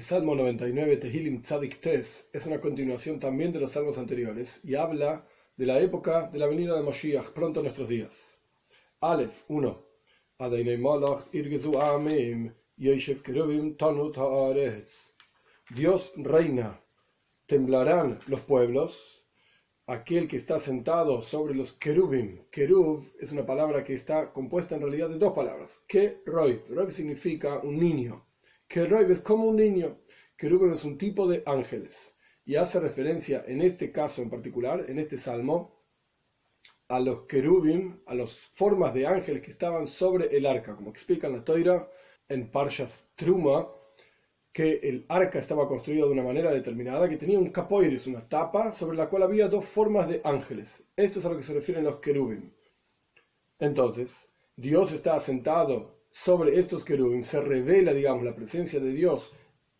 El Salmo 99, Tehilim Tzadik Tes, es una continuación también de los salmos anteriores y habla de la época de la venida de Moshiach, pronto en nuestros días. Aleph 1. Dios reina, temblarán los pueblos, aquel que está sentado sobre los querubim. Querub es una palabra que está compuesta en realidad de dos palabras. Que Roy. Roy significa un niño Keroib es como un niño. Kerubim es un tipo de ángeles. Y hace referencia en este caso en particular, en este salmo, a los querubim, a las formas de ángeles que estaban sobre el arca, como explica en la Toira en Parshas Truma, que el arca estaba construido de una manera determinada, que tenía un capoiris, una tapa, sobre la cual había dos formas de ángeles. Esto es a lo que se refieren los querubim. Entonces, Dios está sentado sobre estos querubim se revela, digamos, la presencia de Dios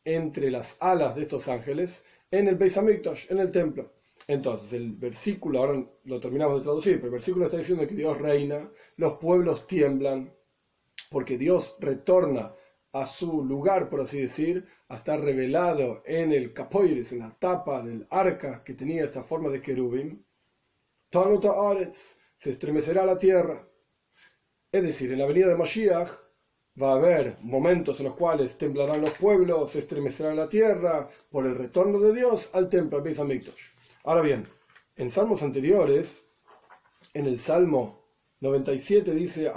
entre las alas de estos ángeles en el Beis Hamikdash, en el templo. Entonces, el versículo, ahora lo terminamos de traducir, pero el versículo está diciendo que Dios reina, los pueblos tiemblan, porque Dios retorna a su lugar, por así decir, a estar revelado en el capoiris, en la tapa del arca que tenía esta forma de querubim. Tanuta Aretz, se estremecerá la tierra. Es decir, en la venida de Mashiach va a haber momentos en los cuales temblarán los pueblos, se estremecerá la tierra por el retorno de Dios al templo, al Beis Ahora bien, en salmos anteriores, en el Salmo 97 dice,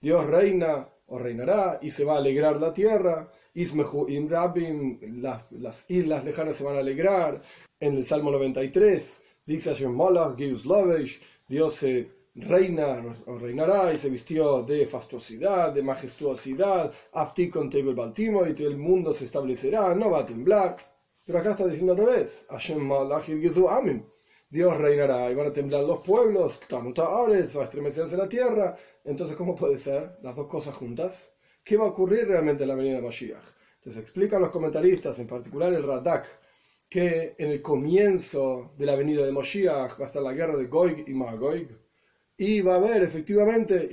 Dios reina o reinará y se va a alegrar la tierra, las, islas lejanas se van a alegrar. En el Salmo 93 dice Dios se reina o reinará y se vistió de fastuosidad, de majestuosidad, Aftikon Table Baltimo y el mundo se establecerá, no va a temblar. Pero acá está diciendo al revés, Dios reinará y van a temblar los pueblos, Ares, va a estremecerse la tierra. Entonces, ¿cómo puede ser las dos cosas juntas? ¿Qué va a ocurrir realmente en la venida de Mashiach? Entonces explican los comentaristas, en particular el Radak, que en el comienzo de la venida de Mashiach va a estar la guerra de Goig y Magoig, y va a haber efectivamente,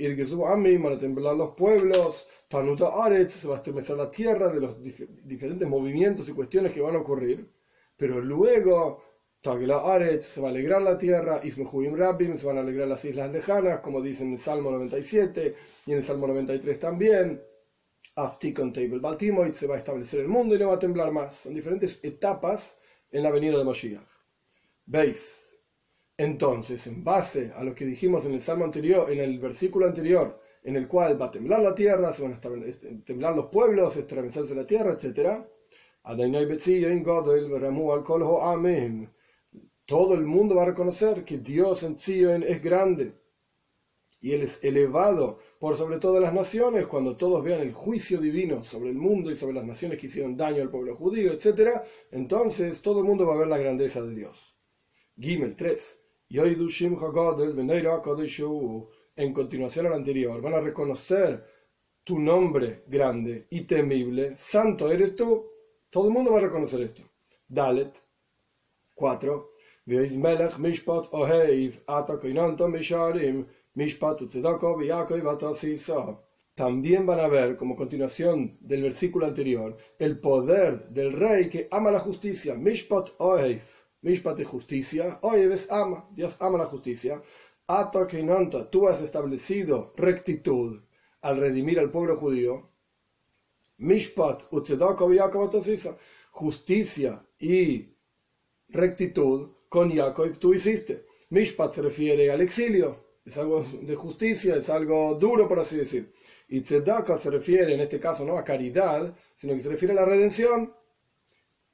Amim, van a temblar los pueblos, Tanuta Aretz, se va a estremecer la tierra de los diferentes movimientos y cuestiones que van a ocurrir. Pero luego, Tagela Aretz, se va a alegrar la tierra, Ismehuim Rabim, se van a alegrar las islas lejanas, como dice en el Salmo 97 y en el Salmo 93 también. Aftikon Table Baltimoid, se va a establecer el mundo y no va a temblar más. Son diferentes etapas en la venida de Moshiach. ¿Veis? Entonces, en base a lo que dijimos en el salmo anterior, en el versículo anterior, en el cual va a temblar la tierra, se van a este, temblar los pueblos, estremecerse la tierra, etc. Todo el mundo va a reconocer que Dios en Zion es grande y Él es elevado por sobre todas las naciones. Cuando todos vean el juicio divino sobre el mundo y sobre las naciones que hicieron daño al pueblo judío, etc., entonces todo el mundo va a ver la grandeza de Dios. Gimel 3 en continuación al anterior, van a reconocer tu nombre grande y temible, santo eres tú. Todo el mundo va a reconocer esto. Dalet 4. También van a ver, como continuación del versículo anterior, el poder del rey que ama la justicia. Mishpat Ohev Mishpat y justicia. Oye, ves, ama. Dios ama la justicia. Ato tú has establecido rectitud al redimir al pueblo judío. Mishpat, justicia y rectitud con Jacob tú hiciste. Mishpat se refiere al exilio, es algo de justicia, es algo duro por así decir. Y tzedaka se refiere en este caso no a caridad, sino que se refiere a la redención.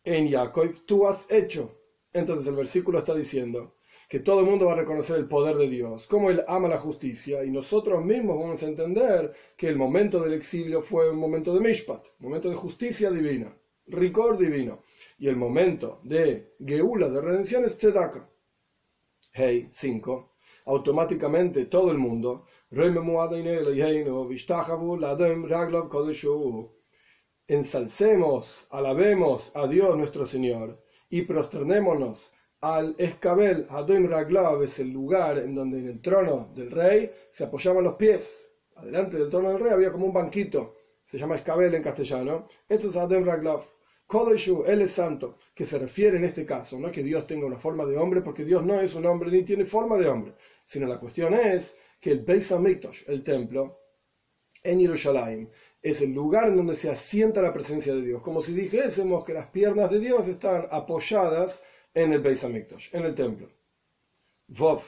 En Jacob tú has hecho. Entonces el versículo está diciendo que todo el mundo va a reconocer el poder de Dios, como Él ama la justicia, y nosotros mismos vamos a entender que el momento del exilio fue un momento de Mishpat, un momento de justicia divina, ricor divino, y el momento de Geula, de redención, es Tzedaka. Hey, 5. Automáticamente todo el mundo, ensalcemos, alabemos a Dios nuestro Señor y prosternémonos al escabel, Adon Raglav es el lugar en donde en el trono del rey se apoyaban los pies. Adelante del trono del rey había como un banquito, se llama escabel en castellano, eso es Adem Raglav. Kodeshu, él es santo, que se refiere en este caso, no es que Dios tenga una forma de hombre, porque Dios no es un hombre ni tiene forma de hombre, sino la cuestión es que el Beis Hamikdash, el templo, en Jerusalén, es el lugar en donde se asienta la presencia de Dios, como si dijésemos que las piernas de Dios están apoyadas en el Beis Hamikdash, en el templo. Vov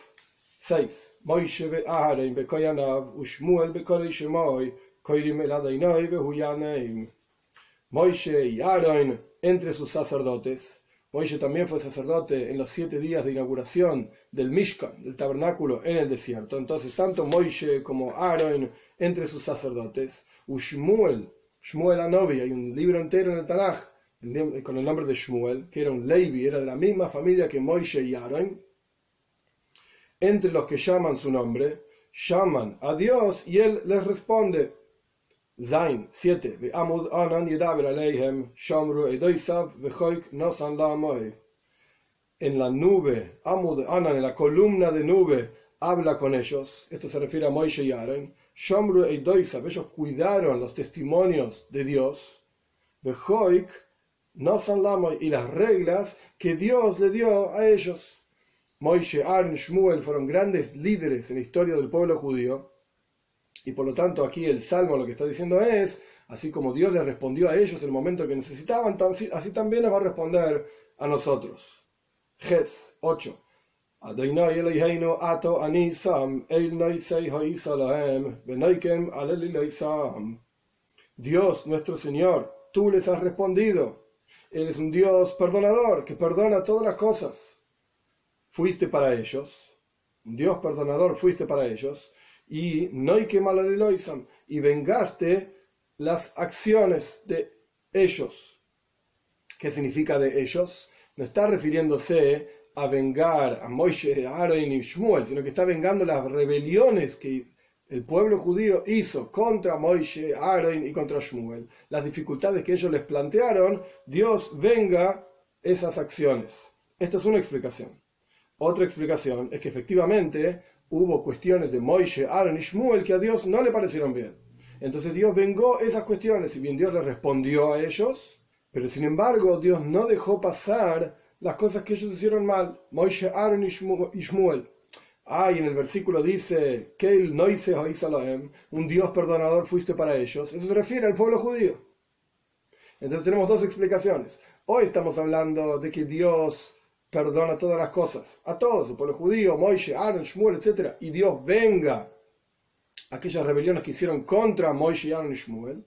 6. Moishe ve Aharon bekoyanav ushmuel bekorei shemoy koirim el adainoi behuyaneim. Moishe y Aaron entre sus sacerdotes. Moishe también fue sacerdote en los siete días de inauguración del Mishkan, del tabernáculo en el desierto. Entonces, tanto Moishe como Aaron entre sus sacerdotes. Ushmuel, Shmuel Anobi, hay un libro entero en el Tanaj con el nombre de Shmuel, que era un Levi, era de la misma familia que Moishe y Aaron. Entre los que llaman su nombre, llaman a Dios y él les responde. Zain 7. En la nube, Amud Anan, en la columna de nube, habla con ellos. Esto se refiere a Moishe y Aaron. Shomru Eidoisav, ellos cuidaron los testimonios de Dios. Behoik, Nosan Lamoy, y las reglas que Dios le dio a ellos. Moishe, Aaron, Shmuel fueron grandes líderes en la historia del pueblo judío y por lo tanto aquí el Salmo lo que está diciendo es, así como Dios les respondió a ellos el momento que necesitaban, así también les va a responder a nosotros. Ges 8. Dios nuestro Señor, tú les has respondido. Eres un Dios perdonador que perdona todas las cosas. Fuiste para ellos. Un Dios perdonador fuiste para ellos y no hay que y vengaste las acciones de ellos. ¿Qué significa de ellos? No está refiriéndose a vengar a Moishe, Aaron y Shmuel, sino que está vengando las rebeliones que el pueblo judío hizo contra Moishe, Aaron y contra Shmuel. Las dificultades que ellos les plantearon, Dios venga esas acciones. Esta es una explicación. Otra explicación es que efectivamente hubo cuestiones de Moishe, Aaron y Shmuel que a Dios no le parecieron bien. Entonces Dios vengó esas cuestiones, y bien Dios les respondió a ellos, pero sin embargo Dios no dejó pasar las cosas que ellos hicieron mal, Moishe, Aaron y Shmuel. Ah, y en el versículo dice, Keil Noise un Dios perdonador fuiste para ellos. Eso se refiere al pueblo judío. Entonces tenemos dos explicaciones. Hoy estamos hablando de que Dios perdona todas las cosas, a todos, el pueblo judío, Moishe, Aaron, Shmuel, etc. Y Dios venga aquellas rebeliones que hicieron contra Moishe, Aaron y Shmuel.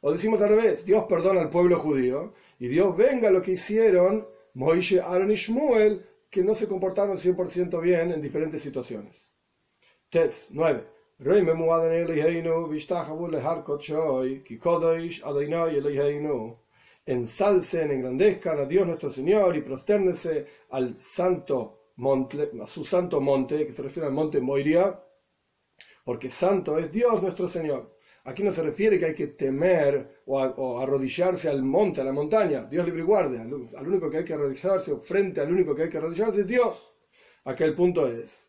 O decimos al revés, Dios perdona al pueblo judío y Dios venga lo que hicieron Moishe, Aaron y Shmuel, que no se comportaron 100% bien en diferentes situaciones. Tes 9 ensalcen, engrandezcan a Dios nuestro Señor y prosternese al santo monte, a su santo monte, que se refiere al monte Moiria, porque santo es Dios nuestro Señor. Aquí no se refiere que hay que temer o, arrodillarse al monte, a la montaña. Dios libre y guarde. Al, único que hay que arrodillarse o frente al único que hay que arrodillarse es Dios. Aquel punto es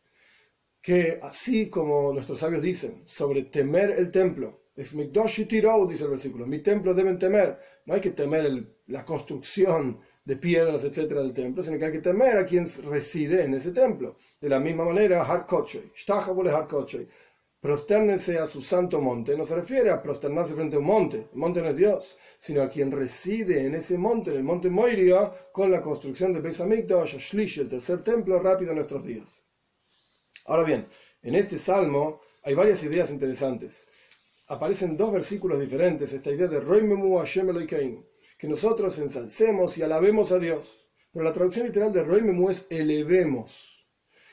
que así como nuestros sabios dicen sobre temer el templo, es Tirou, dice el versículo. Mi templo deben temer. No hay que temer la construcción de piedras, etcétera, del templo, sino que hay que temer a quien reside en ese templo. De la misma manera, Harkochei, Harkochei, prosternense a su santo monte. No se refiere a prosternarse frente a un monte. El monte no es Dios, sino a quien reside en ese monte, en el monte Moiria, con la construcción del Beis Hamikdash, Shlish, el tercer templo, rápido en nuestros días. Ahora bien, en este salmo hay varias ideas interesantes aparecen dos versículos diferentes esta idea de Roimemu Hashem Eloikeinu, que nosotros ensalcemos y alabemos a Dios. Pero la traducción literal de Roimemu es elevemos.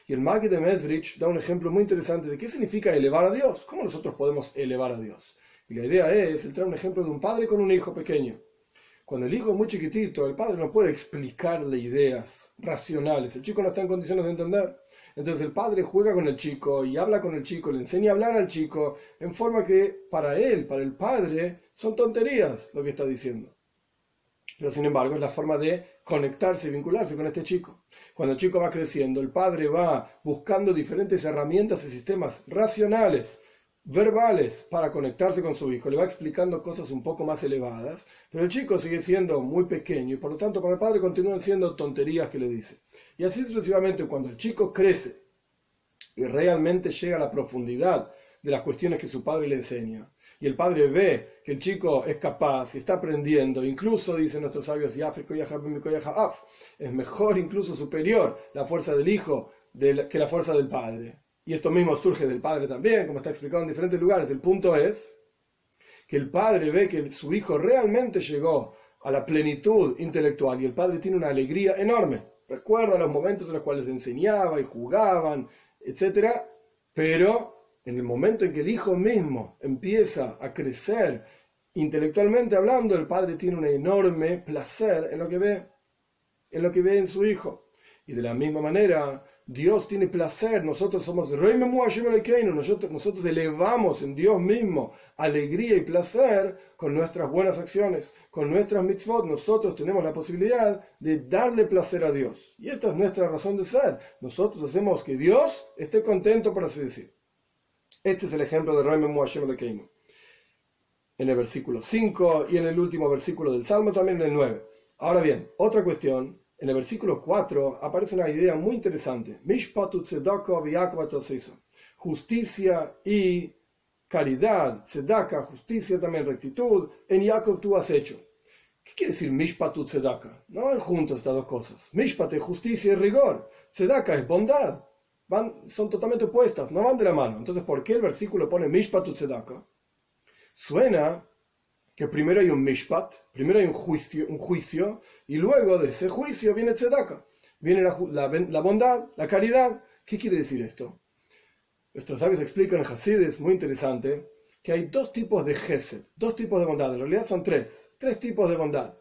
Y el Magid de Mesrich da un ejemplo muy interesante de qué significa elevar a Dios. ¿Cómo nosotros podemos elevar a Dios? Y la idea es, él trae un ejemplo de un padre con un hijo pequeño. Cuando el hijo es muy chiquitito, el padre no puede explicarle ideas racionales. El chico no está en condiciones de entender. Entonces el padre juega con el chico y habla con el chico, le enseña a hablar al chico en forma que para él, para el padre, son tonterías lo que está diciendo. Pero sin embargo es la forma de conectarse y vincularse con este chico. Cuando el chico va creciendo, el padre va buscando diferentes herramientas y sistemas racionales verbales para conectarse con su hijo, le va explicando cosas un poco más elevadas, pero el chico sigue siendo muy pequeño y por lo tanto para el padre continúan siendo tonterías que le dice. Y así sucesivamente, cuando el chico crece y realmente llega a la profundidad de las cuestiones que su padre le enseña, y el padre ve que el chico es capaz y está aprendiendo, incluso dicen nuestros sabios, es mejor, incluso superior la fuerza del hijo que la fuerza del padre. Y esto mismo surge del padre también, como está explicado en diferentes lugares. El punto es que el padre ve que su hijo realmente llegó a la plenitud intelectual y el padre tiene una alegría enorme. Recuerda los momentos en los cuales enseñaba y jugaban, etc. Pero en el momento en que el hijo mismo empieza a crecer intelectualmente hablando, el padre tiene un enorme placer en lo que ve, en lo que ve en su hijo. Y de la misma manera, Dios tiene placer, nosotros somos nosotros, elevamos en Dios mismo alegría y placer con nuestras buenas acciones, con nuestras mitzvot, nosotros tenemos la posibilidad de darle placer a Dios. Y esta es nuestra razón de ser. Nosotros hacemos que Dios esté contento, por así decir. Este es el ejemplo de Roy Hashem Elokeinu. En el versículo 5 y en el último versículo del Salmo también en el 9. Ahora bien, otra cuestión. En el versículo 4 aparece una idea muy interesante. Justicia y caridad, tzedaka, justicia también rectitud, en Jacob tú has hecho. ¿Qué quiere decir mishpatut tzedaka? No van juntos estas dos cosas. Mishpat es justicia y rigor. Tzedaka es bondad son totalmente opuestas, no van de la mano. Entonces, ¿por qué el versículo pone Mishpat Tzedaka? Suena que primero hay un Mishpat, primero hay un juicio, un juicio, y luego de ese juicio viene Tzedaka. Viene la, bondad, la caridad. ¿Qué quiere decir esto? Nuestros sabios explican en Hasid, muy interesante, que hay dos tipos de Gesed, dos tipos de bondad. En realidad son tres, tres tipos de bondad.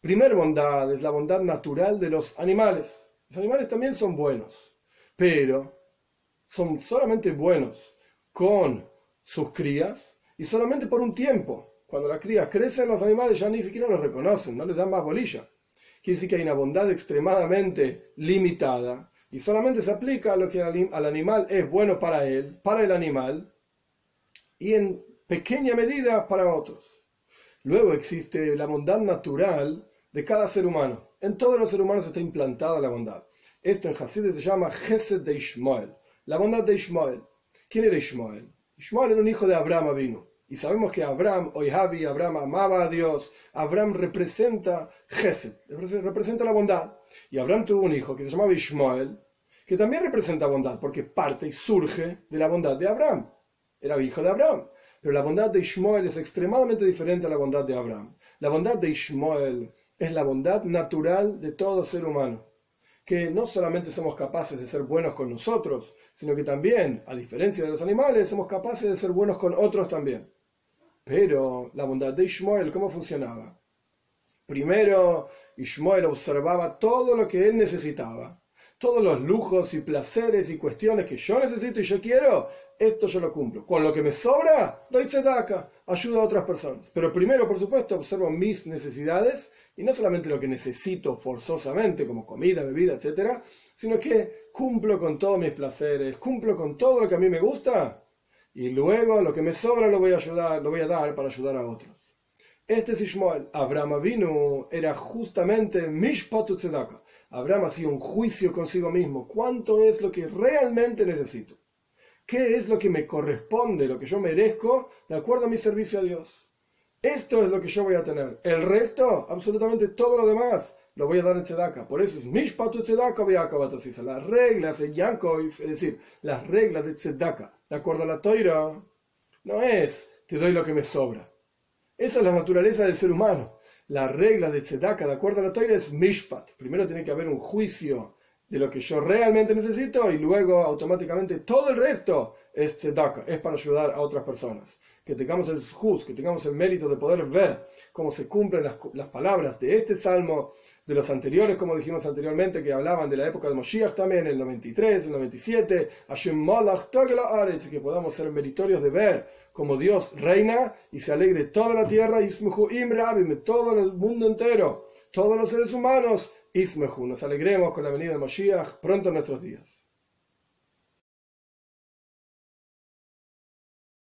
Primer bondad es la bondad natural de los animales. Los animales también son buenos pero son solamente buenos con sus crías y solamente por un tiempo. Cuando las crías crecen, los animales ya ni siquiera los reconocen, no les dan más bolilla. Quiere decir que hay una bondad extremadamente limitada y solamente se aplica a lo que al animal es bueno para él, para el animal, y en pequeña medida para otros. Luego existe la bondad natural de cada ser humano. En todos los seres humanos está implantada la bondad. Esto en Hasid se llama Gesed de Ishmael, la bondad de Ishmael. ¿Quién era Ishmael? Ishmael era un hijo de Abraham vino. Y sabemos que Abraham, Javi, Abraham amaba a Dios. Abraham representa Gesed, representa la bondad. Y Abraham tuvo un hijo que se llamaba Ishmael, que también representa bondad, porque parte y surge de la bondad de Abraham. Era hijo de Abraham. Pero la bondad de Ishmael es extremadamente diferente a la bondad de Abraham. La bondad de Ishmael es la bondad natural de todo ser humano que no solamente somos capaces de ser buenos con nosotros, sino que también, a diferencia de los animales, somos capaces de ser buenos con otros también. Pero la bondad de Ishmael, ¿cómo funcionaba? Primero, Ishmael observaba todo lo que él necesitaba. Todos los lujos y placeres y cuestiones que yo necesito y yo quiero, esto yo lo cumplo. Con lo que me sobra, doy tzedaka, ayuda a otras personas. Pero primero, por supuesto, observo mis necesidades y no solamente lo que necesito forzosamente, como comida, bebida, etc., sino que cumplo con todos mis placeres, cumplo con todo lo que a mí me gusta, y luego lo que me sobra lo voy a ayudar, lo voy a dar para ayudar a otros. Este es. Abraham vino era justamente Mishpatu Tzedaka. Abraham hacía un juicio consigo mismo. ¿Cuánto es lo que realmente necesito? ¿Qué es lo que me corresponde, lo que yo merezco, de acuerdo a mi servicio a Dios? Esto es lo que yo voy a tener. El resto, absolutamente todo lo demás, lo voy a dar en Tzedaka. Por eso es Mishpatu Tzedaka Las reglas de Yankov, es decir, las reglas de Tzedaka, de acuerdo a la Toira, no es te doy lo que me sobra. Esa es la naturaleza del ser humano. La regla de Tzedaka, de acuerdo a la Toira, es Mishpat. Primero tiene que haber un juicio de lo que yo realmente necesito y luego automáticamente todo el resto es Tzedaka, es para ayudar a otras personas que tengamos el juz, que tengamos el mérito de poder ver cómo se cumplen las, palabras de este salmo, de los anteriores, como dijimos anteriormente, que hablaban de la época de Moshiach también, el 93, el 97, y que podamos ser meritorios de ver cómo Dios reina y se alegre toda la tierra, todo el mundo entero, todos los seres humanos, Ismehu, nos alegremos con la venida de Moshiach pronto en nuestros días.